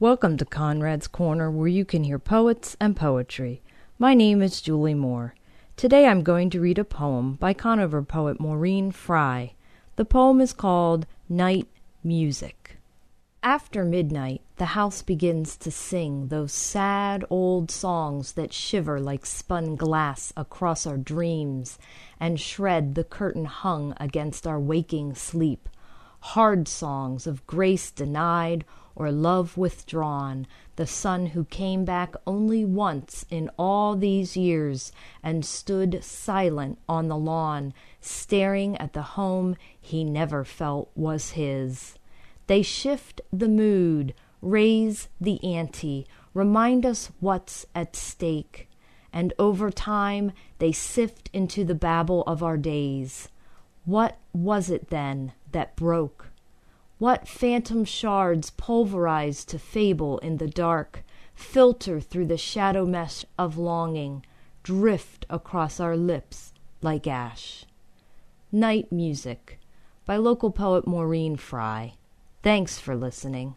Welcome to Conrad's Corner, where you can hear poets and poetry. My name is Julie Moore. Today I'm going to read a poem by Conover poet Maureen Fry. The poem is called Night Music. After midnight, the house begins to sing those sad old songs that shiver like spun glass across our dreams and shred the curtain hung against our waking sleep. Hard songs of grace denied or love withdrawn, the son who came back only once in all these years and stood silent on the lawn, staring at the home he never felt was his. They shift the mood, raise the ante, remind us what's at stake, and over time they sift into the babble of our days. What was it then that broke? What phantom shards pulverized to fable in the dark, filter through the shadow mesh of longing, drift across our lips like ash? Night Music by local poet Maureen Fry. Thanks for listening.